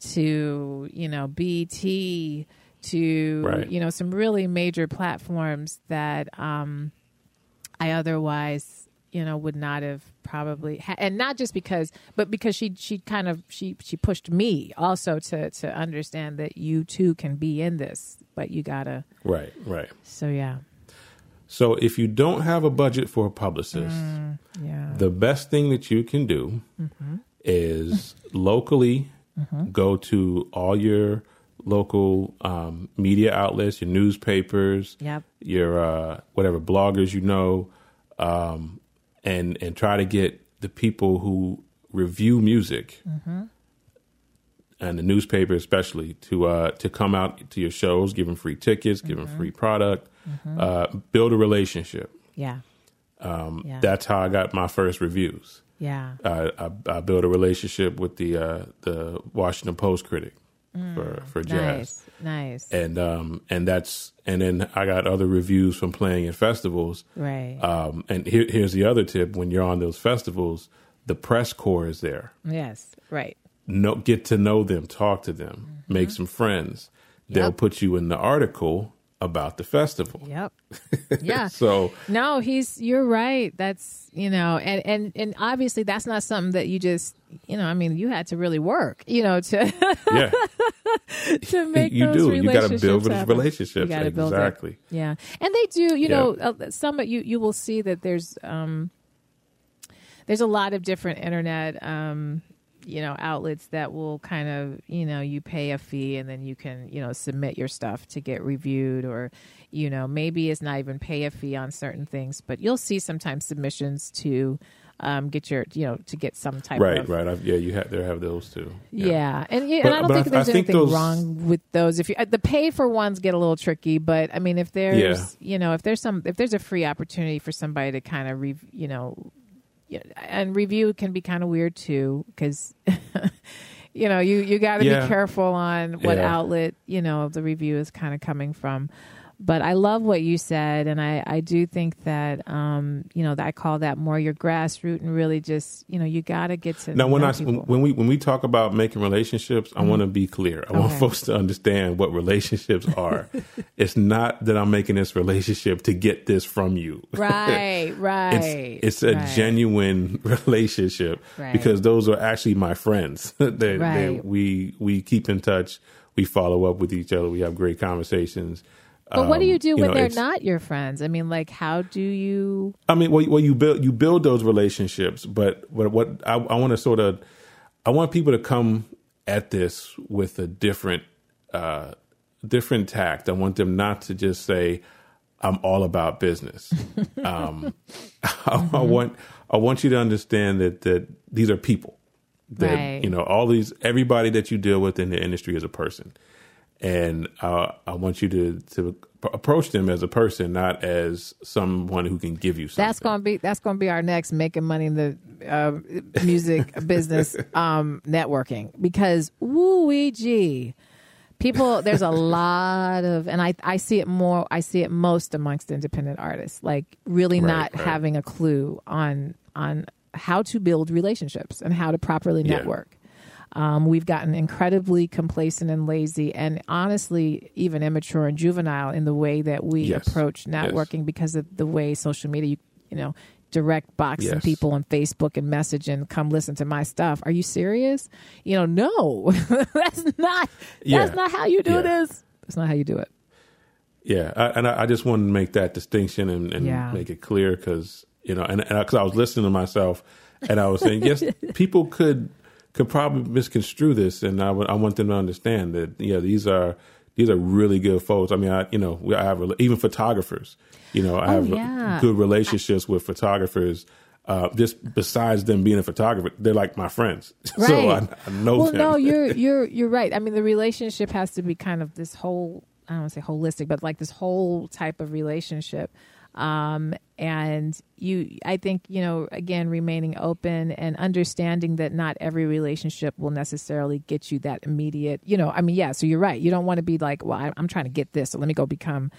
to you know bt to right. you know some really major platforms that um i otherwise you know would not have probably ha- and not just because but because she she kind of she she pushed me also to to understand that you too can be in this but you gotta right right so yeah so if you don't have a budget for a publicist mm, yeah the best thing that you can do mm-hmm. is locally mm-hmm. go to all your local um, media outlets your newspapers yep. your uh, whatever bloggers you know um, and and try to get the people who review music mm-hmm. and the newspaper especially to uh, to come out to your shows, give them free tickets, give mm-hmm. them free product, mm-hmm. uh, build a relationship. Yeah. Um, yeah. That's how I got my first reviews. Yeah. I, I, I built a relationship with the uh, the Washington Post critic mm, for for jazz. Nice, nice. And um and that's and then I got other reviews from playing in festivals. Right. Um and here, here's the other tip: when you're on those festivals, the press corps is there. Yes. Right. No, get to know them, talk to them, mm-hmm. make some friends. Yep. They'll put you in the article about the festival. Yep. [laughs] Yeah. so no, he's you're right. That's you know, and and and obviously that's not something that you just you know. I mean, you had to really work, you know, to yeah [laughs] to make you do. You got to build those relationships. You exactly. Yeah, and they do. You yeah. know, uh, some you you will see that there's um there's a lot of different internet um you know outlets that will kind of you know you pay a fee and then you can you know submit your stuff to get reviewed or you know maybe it's not even pay a fee on certain things but you'll see sometimes submissions to um, get your you know to get some type right of right I've, yeah you have there have those too yeah, yeah. and yeah, but, and I don't think I, there's I anything think those... wrong with those if you uh, the pay for ones get a little tricky but I mean if there's yeah. you know if there's some if there's a free opportunity for somebody to kind of re, you know and review can be kind of weird too because [laughs] you know you you got to yeah. be careful on what yeah. outlet you know the review is kind of coming from but I love what you said, and I, I do think that um, you know I call that more your grassroots and really just you know you got to get to now when I people. when we when we talk about making relationships, mm-hmm. I want to be clear. I okay. want folks to understand what relationships are. [laughs] it's not that I'm making this relationship to get this from you. Right, [laughs] right. it's, it's a right. genuine [laughs] relationship right. because those are actually my friends. that, right. we we keep in touch. We follow up with each other. We have great conversations but what do you um, do um, when you know, they're not your friends? I mean, like, how do you? I mean, well, well you build you build those relationships, but but what I, I want to sort of, I want people to come at this with a different uh, different tact. I want them not to just say, "I'm all about business." [laughs] um, [laughs] mm-hmm. I, I, want I want you to understand that that these are people. That right. you know, all these everybody that you deal with in the industry is a person and uh, I want you to to approach them as a person, not as someone who can give you something. That's gonna be that's gonna be our next making money in the uh, music [laughs] business um, networking because woo wee gee people there's a lot of and I I see it more I see it most amongst independent artists like really Right, not right. having a clue on on how to build relationships and how to properly Yeah. Um, we've gotten incredibly complacent and lazy, and honestly, even immature and juvenile in the way that we Yes. approach Yes. networking because of the way social media, you, you know, direct boxing Yes. people on Facebook and message and come listen to my stuff. Are you serious? You know, no, [laughs] that's not. Yeah. That's not how you do Yeah. this. That's not how you do it. Yeah, I, and I, I just wanted to make that distinction and, and Yeah. make it clear because you know, and because I was listening to myself, and I was saying, yes, [laughs] people could could probably misconstrue this, and I want them to understand that yeah, these are these are really good folks. I mean, I you know, we- I have even photographers. You know, I Oh, have yeah. good relationships with photographers. Uh, just besides them being a photographer, they're like my friends. [laughs] so I, I know well, them. no, [laughs] you're you're you're right. I mean, the relationship has to be kind of this whole. I don't want to say holistic, but like this whole type of relationship. Um, and you, I think, you know, again, remaining open and understanding that not every relationship will necessarily get you that immediate, you know, I mean, yeah, so you're right. You don't want to be like, well, I'm trying to get this, so let me go become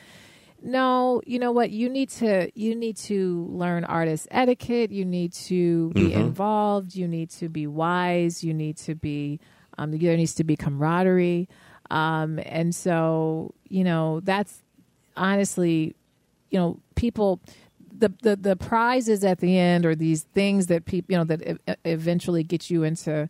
no you know what? You need to you need to learn artist etiquette. You need to be involved. You need to be wise. You need to be um, there needs to be camaraderie. Um, and so you know that's honestly you know people the, the the prizes at the end or these things that people you know that e- eventually get you into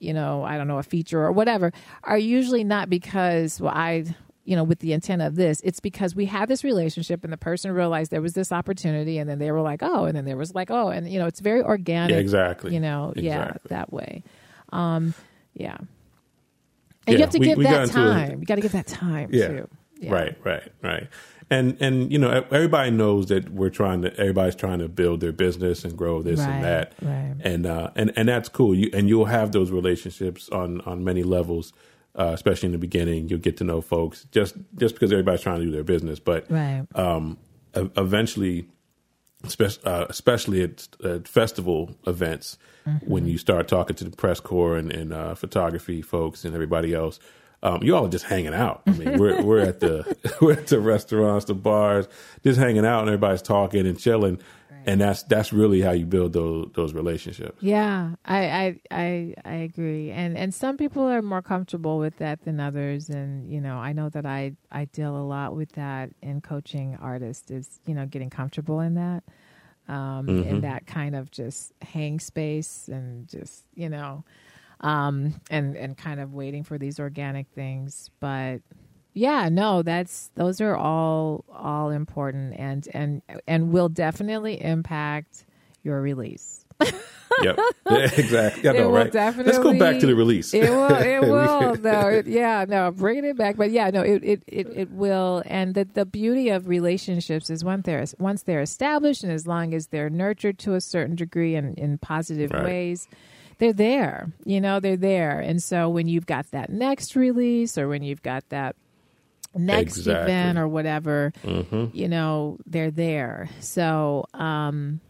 you know i don't know a feature or whatever are usually not because well i you know with the intent of this it's because we had this relationship and the person realized there was this opportunity and then they were like oh and then there was like oh and you know it's very organic Yeah, exactly. you know yeah that way um yeah and Yeah, you have to we- give we that into a- time you got to give that time Yeah. too yeah. Right, right, right. And and you know everybody knows that we're trying to everybody's trying to build their business and grow this Right, and that. right. And uh and and that's cool. You and you'll have those relationships on on many levels. Uh, especially in the beginning, you'll get to know folks just just because everybody's trying to do their business. But right um, eventually, especially, uh, especially at, at festival events, when you start talking to the press corps and, and uh, photography folks and everybody else, um, you all are just hanging out. I mean, we're we're at the [laughs] we're at the restaurants, the bars, just hanging out, and everybody's talking and chilling, and that's that's really how you build those those relationships. Yeah, I, I I I agree, and and some people are more comfortable with that than others, and you know I know that I I deal a lot with that in coaching artists is you know getting comfortable in that, um, in that kind of just hang space and just you know, um, and and kind of waiting for these organic things, but yeah no that's those are all all important and and and will definitely impact your release [laughs] yep, [laughs] yeah, exactly. Know, will right? Let's go back to the release. It will. It [laughs] will. no. It, yeah. No. Bringing it back, but yeah. No. It. It. It, it will. And the the beauty of relationships is once they're once they're established, and as long as they're nurtured to a certain degree and in positive Right. ways, they're there. You know, they're there. And so when you've got that next release, or when you've got that next Exactly. event or whatever, hmm you know, they're there. So, um,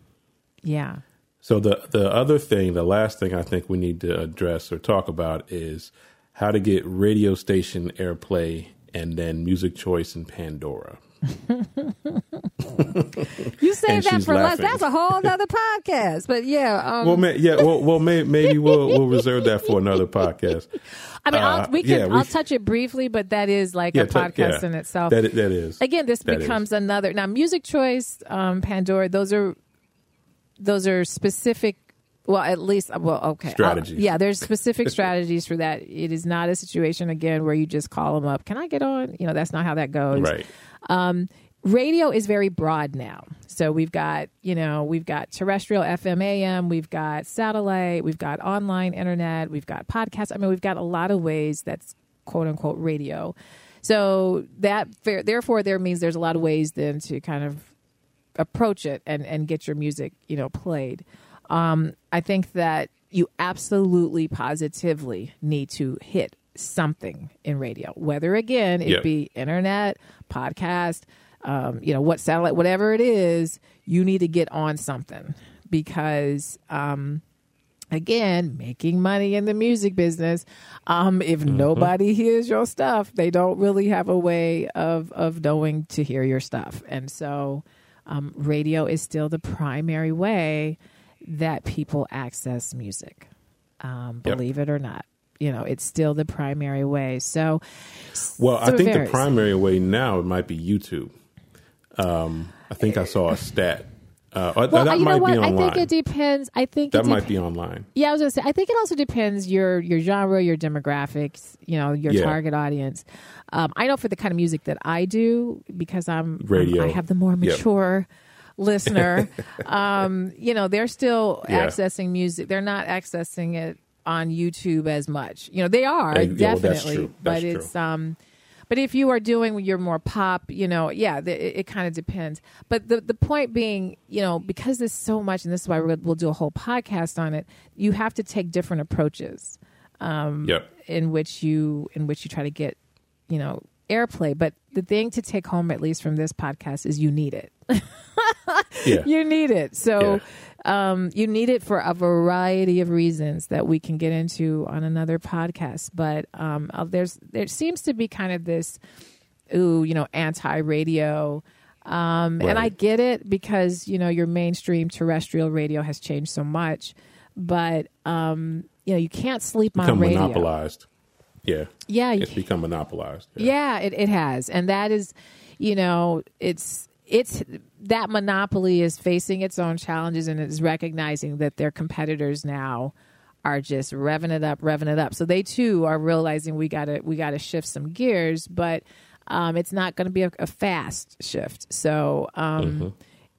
yeah. So the the other thing, the last thing I think we need to address or talk about is how to get radio station airplay and then music choice in Pandora. [laughs] You say And that for less. laughing. That's a whole other podcast. But yeah, um, Well, may, yeah, well, well, may, maybe we'll we'll reserve that for another [laughs] podcast. I mean, uh, I'll, we can. yeah, we- I'll touch it briefly, but that is like Yeah, a podcast yeah. in itself. That that is Again, this That becomes another now. Music choice, um, Pandora. Those are those are specific. Well, at least well, okay. I'll- yeah, there's specific [laughs] strategies for that. It is not a situation again where you just call them up. Can I get on? You know, that's not how that goes. right. Um, radio is very broad now. So we've got, you know, we've got terrestrial FM AM, we've got satellite, we've got online internet, we've got podcasts. I mean, we've got a lot of ways that's quote unquote radio. So that therefore there means there's a lot of ways then to kind of approach it and and get your music, you know, played. Um, I think that you absolutely positively need to hit something in radio, whether again it be internet, podcast, um, you know, what satellite, whatever it is, you need to get on something because um, again making money in the music business um, if mm-hmm. nobody hears your stuff they don't really have a way of of knowing to hear your stuff and so um, radio is still the primary way that people access music um, yep. believe it or not you know it's still the primary way so well so i think the primary way now it might be youtube um, i think i saw a stat uh, well, that you might know what? be online. I think it depends. I think that might be online. Yeah, I was gonna say. I think it also depends your your genre, your demographics, you know, your yeah. target audience. Um, I know for the kind of music that I do because I'm radio. I have the more mature. Yep. Listener [laughs] um, you know they're still yeah. accessing music they're not accessing it on youtube as much you know they are definitely well, but it's um but if you are doing your more pop, you know, yeah, the, it, it kind of depends. But the the point being, you know, because there's so much, and this is why we'll, we'll do a whole podcast on it. You have to take different approaches. Um, yep. In which you in which you try to get, you know, airplay. But the thing to take home, at least from this podcast, is you need it. [laughs] yeah. You need it. So yeah. um, you need it for a variety of reasons that we can get into on another podcast. But um, uh, there's there seems to be kind of this, ooh, you know, anti-radio. Um, right. And I get it because you know your mainstream terrestrial radio has changed so much, but um, you know you can't sleep Become on radio. Monopolized. Yeah. Yeah. It's become monopolized. Yeah, yeah it, it has. And that is, you know, it's it's that monopoly is facing its own challenges and it's recognizing that their competitors now are just revving it up, revving it up. So they too are realizing we gotta we gotta shift some gears, but um, it's not going to be a, a, fast shift. So um, mm-hmm.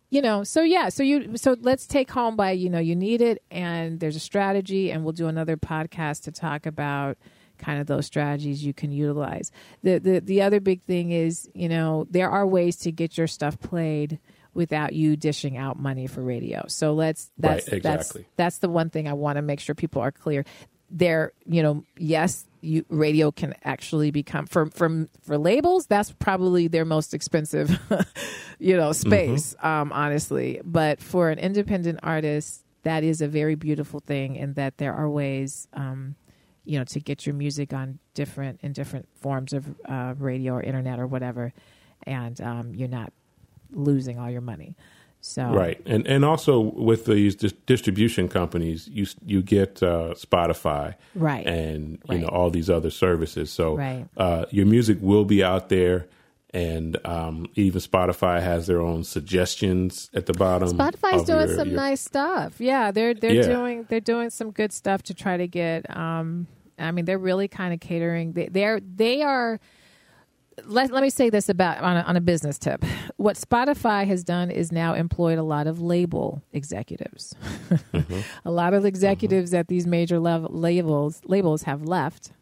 you know, so yeah, so you so let's take home by you know you need it, and there's a strategy, and we'll do another podcast to talk about kind of those strategies you can utilize. The, the the other big thing is, you know, there are ways to get your stuff played without you dishing out money for radio. So let's that's right, exactly. that's that's the one thing I want to make sure people are clear. There, you know, yes, you, radio can actually become for from for labels. That's probably their most expensive, [laughs] you know, space. Mm-hmm. Um, honestly, but for an independent artist, that is a very beautiful thing, in that there are ways. Um, you know to get your music on different in different forms of uh, radio or internet or whatever, and um, you're not losing all your money. So right, and and also with these distribution companies, you you get uh, Spotify, right, and you right. know all these other services. So right. uh, your music will be out there and um, even Spotify has their own suggestions at the bottom. Spotify's doing your, some your... nice stuff. Yeah, they're they're yeah. doing they're doing some good stuff to try to get. Um, I mean, they're really kind of catering. They, they're they are. Let, let me say this about on a, on a business tip. What Spotify has done is now employed a lot of label executives. mm-hmm. [laughs] A lot of executives mm-hmm. at these major level labels labels have left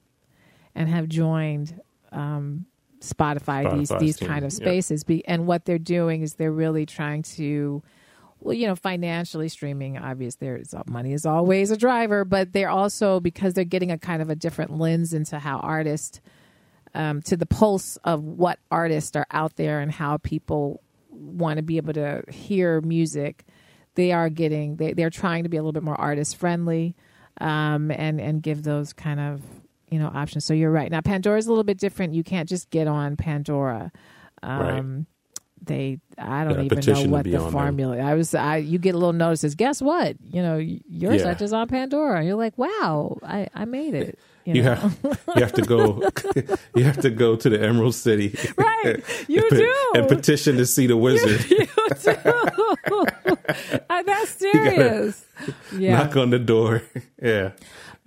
and have joined um, Spotify, these these kind of spaces. Be, and what they're doing is they're really trying to, well, you know, financially streaming. Obvious, there's money is always a driver, but they're also because they're getting a kind of a different lens into how artists, um, to the pulse of what artists are out there and how people want to be able to hear music. They are getting they they're trying to be a little bit more artist friendly. Um, and and give those kind of you know options. So you're right. Now Pandora is a little bit different. You can't just get on Pandora. Um, right. They, I don't even know what the formula. There. I was, I you get a little notices. Guess what? You know, your yeah. such is on Pandora. You're like, wow, I, I made it. You, you have you have to go [laughs] you have to go to the Emerald City. [laughs] Right. You and, do. And petition to see the wizard. You, [laughs] you do. That's serious. Yeah. Knock on the door. Yeah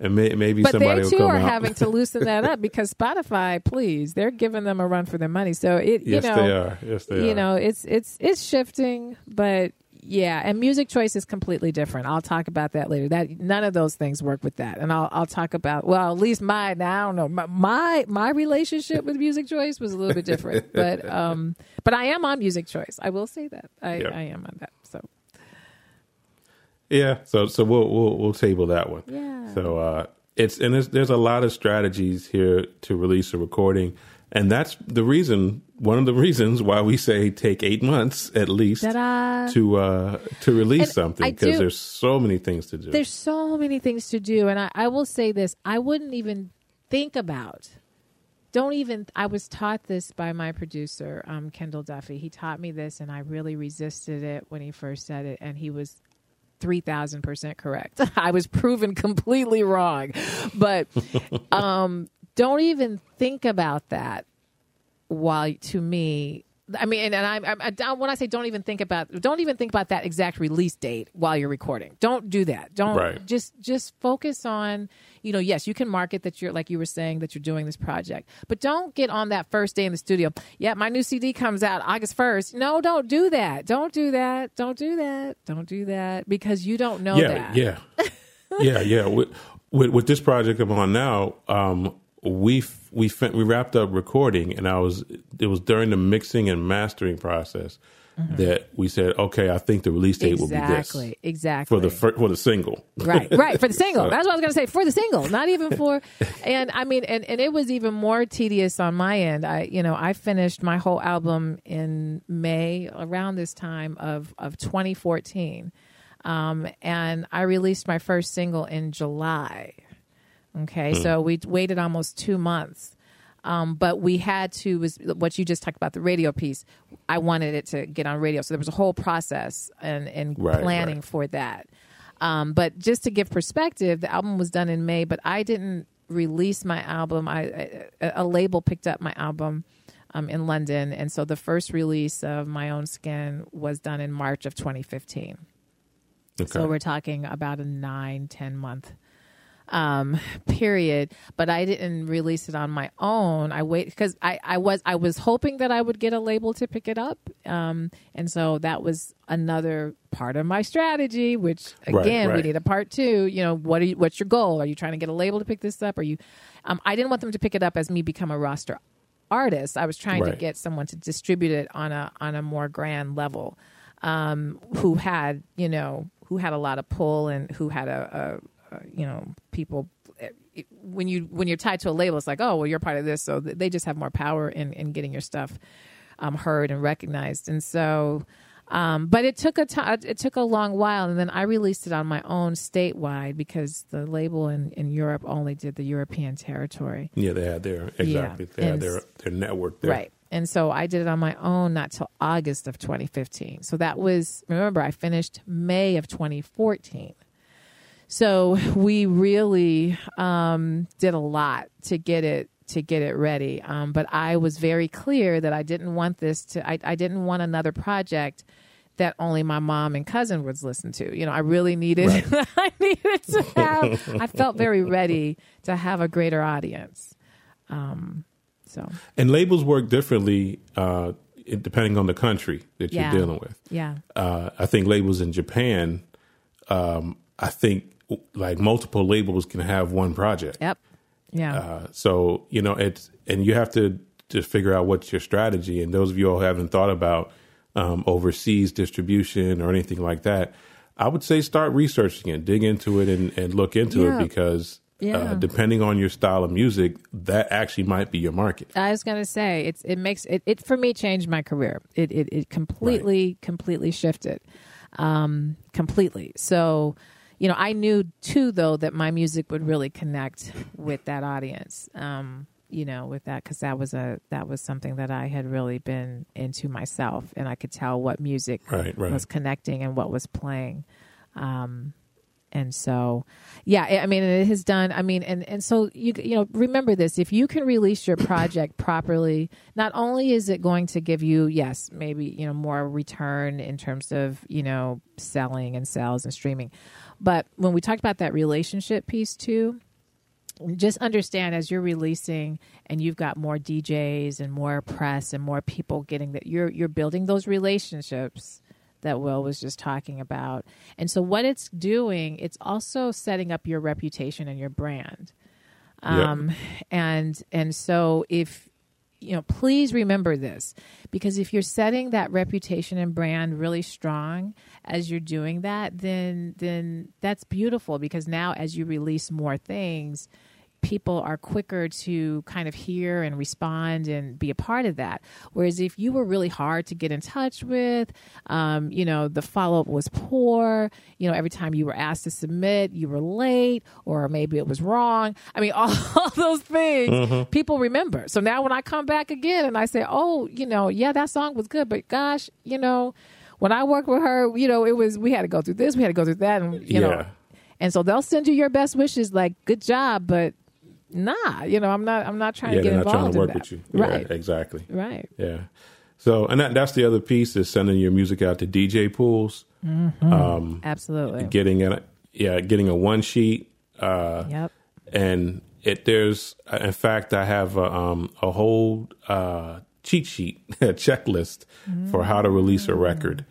and may, maybe but somebody they too are come having to loosen that up [laughs] because Spotify, please, they're giving them a run for their money. So it, yes, you know, they are. Yes, they you are. know, it's it's it's shifting, but yeah, and music choice is completely different. I'll talk about that later. That none of those things work with that, and I'll I'll talk about well, at least my now I don't know my my, my relationship with music choice was a little bit different, [laughs] but um, but I am on music choice. I will say that I yep. I am on that. Yeah, so so we'll we'll we'll table that one. Yeah. So uh, it's and there's there's a lot of strategies here to release a recording. and that's the reason. One of the reasons why we say take eight months at least Ta-da. to uh, to release And something because there's so many things to do. There's so many things to do, and I, I will say this: I wouldn't even think about. Don't even. I was taught this by my producer, um, Kendall Duffy. He taught me this, and I really resisted it when he first said it, and he was three thousand percent correct. [laughs] I was proven completely wrong, but um, [laughs] don't even think about that. While to me, I mean, and, I, I, I when I say don't even think about, don't even think about that exact release date while you're recording. Don't do that. Don't Right. just just focus on, you know, yes, you can market that you're like you were saying that you're doing this project, but don't get on that first day in the studio. Yeah, my new CD comes out August first. No, don't do that. Don't do that. Don't do that. Don't do that because you don't know yeah, that. yeah, [laughs] yeah, yeah. With, with with this project I'm on now, um, we we fin- we wrapped up recording, and I was it was during the mixing and mastering process that we said, okay, I think the release date will be this Exactly. Exactly. for the fir- for the single. right right for the [laughs] single that's what i was going to say for the single not even for [laughs] and i mean and, and it was even more tedious on my end i you know i finished my whole album in may around this time of of 2014 um, and i released my first single in july okay so we waited almost two months um, but we had to was what you just talked about the radio piece. I wanted it to get on radio, so there was a whole process and and Right, planning right. for that. Um, but just to give perspective, the album was done in May, but I didn't release my album. I, I a a label picked up my album um, in London, and so the first release of my own skin was done in March of 2015. Okay. So we're talking about a nine, ten month um, [laughs] period. But I didn't release it on my own. I wait because I, I was I was hoping that I would get a label to pick it up, um, and so that was another part of my strategy. Which Right, again, we need a part two. You know, what are you, what's your goal? Are you trying to get a label to pick this up? Are you? Um, I didn't want them to pick it up as me become a roster artist. I was trying to get someone to distribute it on a on a more grand level, um, who had you know who had a lot of pull and who had a you know people. When you when you're tied to a label, it's like oh well you're part of this, so they just have more power in in getting your stuff um, heard and recognized. And so, um, but it took a time. It took a long while, and then I released it on my own statewide because the label in, in Europe only did the European territory. yeah, they had their exactly. They had and their their network there. Right. And so I did it on my own not till August of 2015. So that was, remember, I finished May of 2014. So we really um, did a lot to get it to get it ready. Um, but I was very clear that I didn't want this to. I, I didn't want another project that only my mom and cousin would listen to. You know, I really needed. [laughs] I needed to have. I felt very ready to have a greater audience. Um, so And labels work differently uh, depending on the country that Yeah. you're dealing with. yeah. uh, I think labels in Japan, um, I think like multiple labels can have one project. Yep. Yeah. Uh, so you know it's and you have to to figure out what's your strategy. And those of you who haven't thought about um, overseas distribution or anything like that, I would say start researching it, dig into it, and, and look into Yeah. it because Yeah. uh, depending on your style of music, that actually might be your market. I was gonna say it's it makes it, it for me changed my career. It it, it completely completely shifted, um, completely. So, you know, I knew too though that my music would really connect with that audience. Um, you know, with that because that was a that was something that I had really been into myself, and I could tell what music Right, right. was connecting and what was playing. Um, and so, yeah, I I mean, it has done. I mean, and and so you you know remember this: if you can release your project properly, not only is it going to give you yes, maybe you know more return in terms of you know selling and sales and streaming, but when we talked about that relationship piece too, just understand as you're releasing and you've got more DJs and more press and more people getting that you're you're building those relationships that Will was just talking about. And so what it's doing, it's also setting up your reputation and your brand. Yeah. Um and and so if you know, please remember this because if you're setting that reputation and brand really strong as you're doing that, then then that's beautiful because now as you release more things, people are quicker to kind of hear and respond and be a part of that. Whereas if you were really hard to get in touch with, um, you know, the follow up was poor, you know, every time you were asked to submit, you were late, or maybe it was wrong. I mean, [laughs] all, all those things Mm-hmm. people remember. So now when I come back again and I say, oh, you know, yeah, that song was good, but gosh, you know, when I worked with her, you know, it was, we had to go through this, we had to go through that, and, you know, and so they'll send you your best wishes, like good job, but nah, you know, I'm not, I'm not trying Yeah, to get they're not involved trying to work with you. right? Yeah, exactly. Right. Yeah. So, and that, that's the other piece is sending your music out to DJ pools, Absolutely. getting a yeah, getting a one sheet, uh, yep. and it there's in fact I have a, um, a whole uh, cheat sheet, [laughs] a checklist for how to release a record,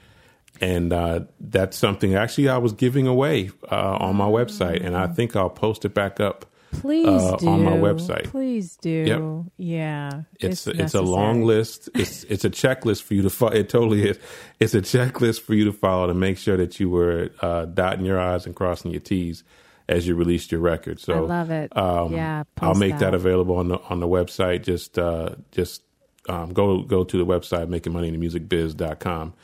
and uh, that's something actually I was giving away uh, on my website, and I think I'll post it back up. Please uh, do on my website. Please do. Yeah. It's it's, a long list. It's [laughs] it's a checklist for you to follow. It totally is. It's a checklist for you to follow to make sure that you were uh, dotting your i's and crossing your t's as you released your record. So I love it. Um, Yeah, I'll make that that. available on the on the website. Just uh, just um, go go to the website makingmoneyinthemusicbiz.com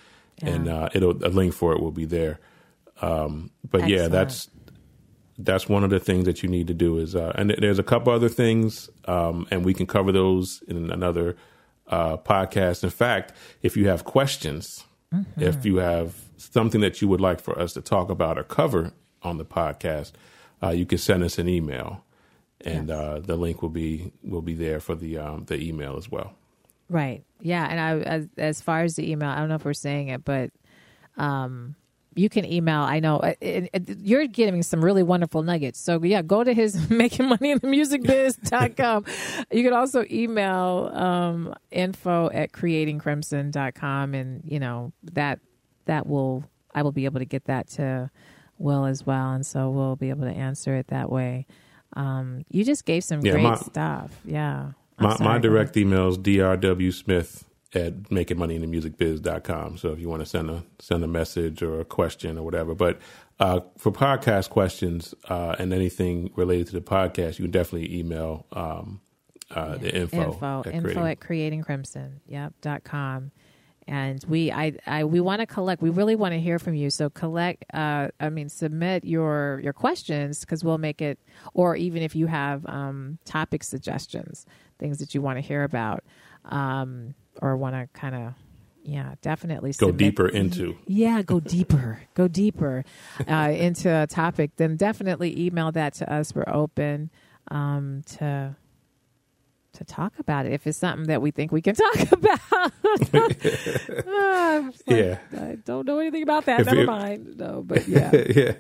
and Yeah. uh, it'll a link for it will be there. Um, but yeah, that's that's one of the things that you need to do is uh, and there's a couple other things um, and we can cover those in another uh, podcast in fact if you have questions Mm-hmm. if you have something that you would like for us to talk about or cover on the podcast uh, you can send us an email and Yes. uh, the link will be will be there for the um, the email as well Right. Yeah. And I, as, as far as the email, I don't know if we're saying it, but um, you can email. I know uh, it, it, you're getting some really wonderful nuggets. So yeah, go to his [laughs] making money in the music biz.com. you can also email um, info at creatingcrimson.com and you know, that, that will, I will be able to get that to Will as well. And so we'll be able to answer it that way. Um, you just gave some Yeah, great my- stuff. Yeah. I'm my, sorry, my direct email is drwsmith at makingmoneyinthemusicbiz.com. So if you want to send a send a message or a question or whatever, but uh, for podcast questions uh, and anything related to the podcast, you can definitely email um, uh, the info, info. at info Creating- at creating crimson yep dot com. And we i, I we want to collect we really want to hear from you. So collect uh i mean submit your your questions because we'll make it or even if you have um topic suggestions things that you want to hear about um or want to kind of yeah definitely go submit- deeper into. yeah, go [laughs] deeper, go deeper uh, into a topic. Then definitely email that to us. We're open um, to to talk about it if it's something that we think we can [laughs] talk about. [laughs] I'm like, Yeah. I don't know anything about that. If Never you- mind. No, but yeah, [laughs] yeah,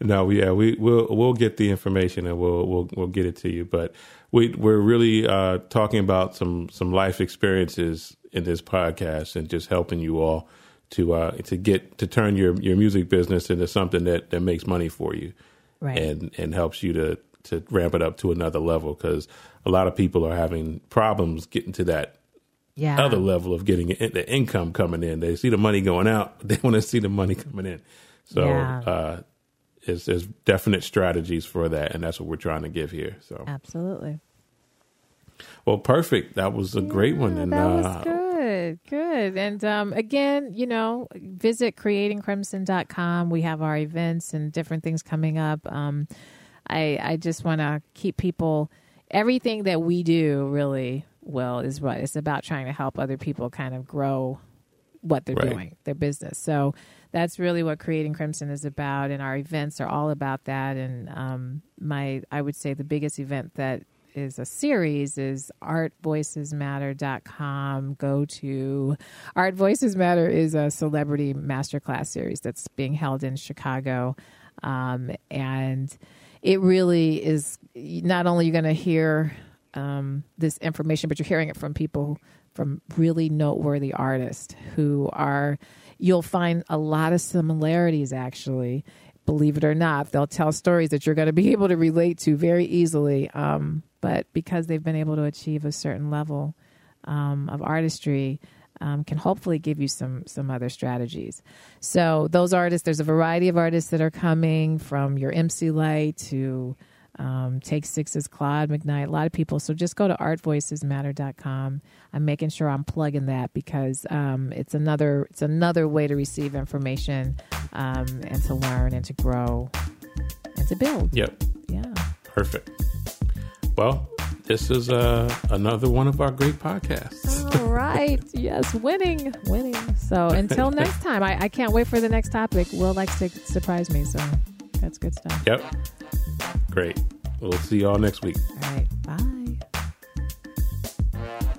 no, yeah, we we'll we'll get the information and we'll we'll we'll get it to you. But we we're really uh, talking about some some life experiences in this podcast and just helping you all to uh, to get to turn your your music business into something that that makes money for you right. and and helps you to to ramp it up to another level because a lot of people are having problems getting to that yeah, other level of getting in- the income coming in. They see the money going out, [laughs] they want to see the money coming in. So Yeah. uh, it's, there's definite strategies for that, and that's what we're trying to give here. So, absolutely. well, perfect. That was a great one, and that was uh, good, good. And um, again, you know, visit creatingcrimson.com. We have our events and different things coming up. Um, I I just want to keep people. Everything that we do, really, well, is what it's about trying to help other people kind of grow what they're Right. doing, their business. So that's really what creating Crimson is about, and our events are all about that. And um, my, I would say, the biggest event that is a series is artvoicesmatter.com. Go to Art Voices Matter is a celebrity masterclass series that's being held in Chicago, um, and it really is not only you're going to hear um, this information, but you're hearing it from people from really noteworthy artists who are. You'll find a lot of similarities, actually. Believe it or not, they'll tell stories that you're going to be [laughs] able to relate to very easily. Um, but because they've been able to achieve a certain level um, of artistry, um, can hopefully give you some some other strategies. So those artists, there's a variety of artists that are coming from your MC Lyte to Um, Take Six is Claude McKnight. A lot of people. So just go to artvoicesmatter.com. I'm making sure I'm plugging that because um, it's another it's another way to receive information um, and to learn and to grow and to build. Yep. Yeah. Perfect. Well, this is uh, another one of our great podcasts. All right. [laughs] Yes, winning, winning. So until [laughs] next time, I, I can't wait for the next topic. Will likes to surprise me, so that's good stuff. Yep. Great. We'll see y'all next week. All right. Bye.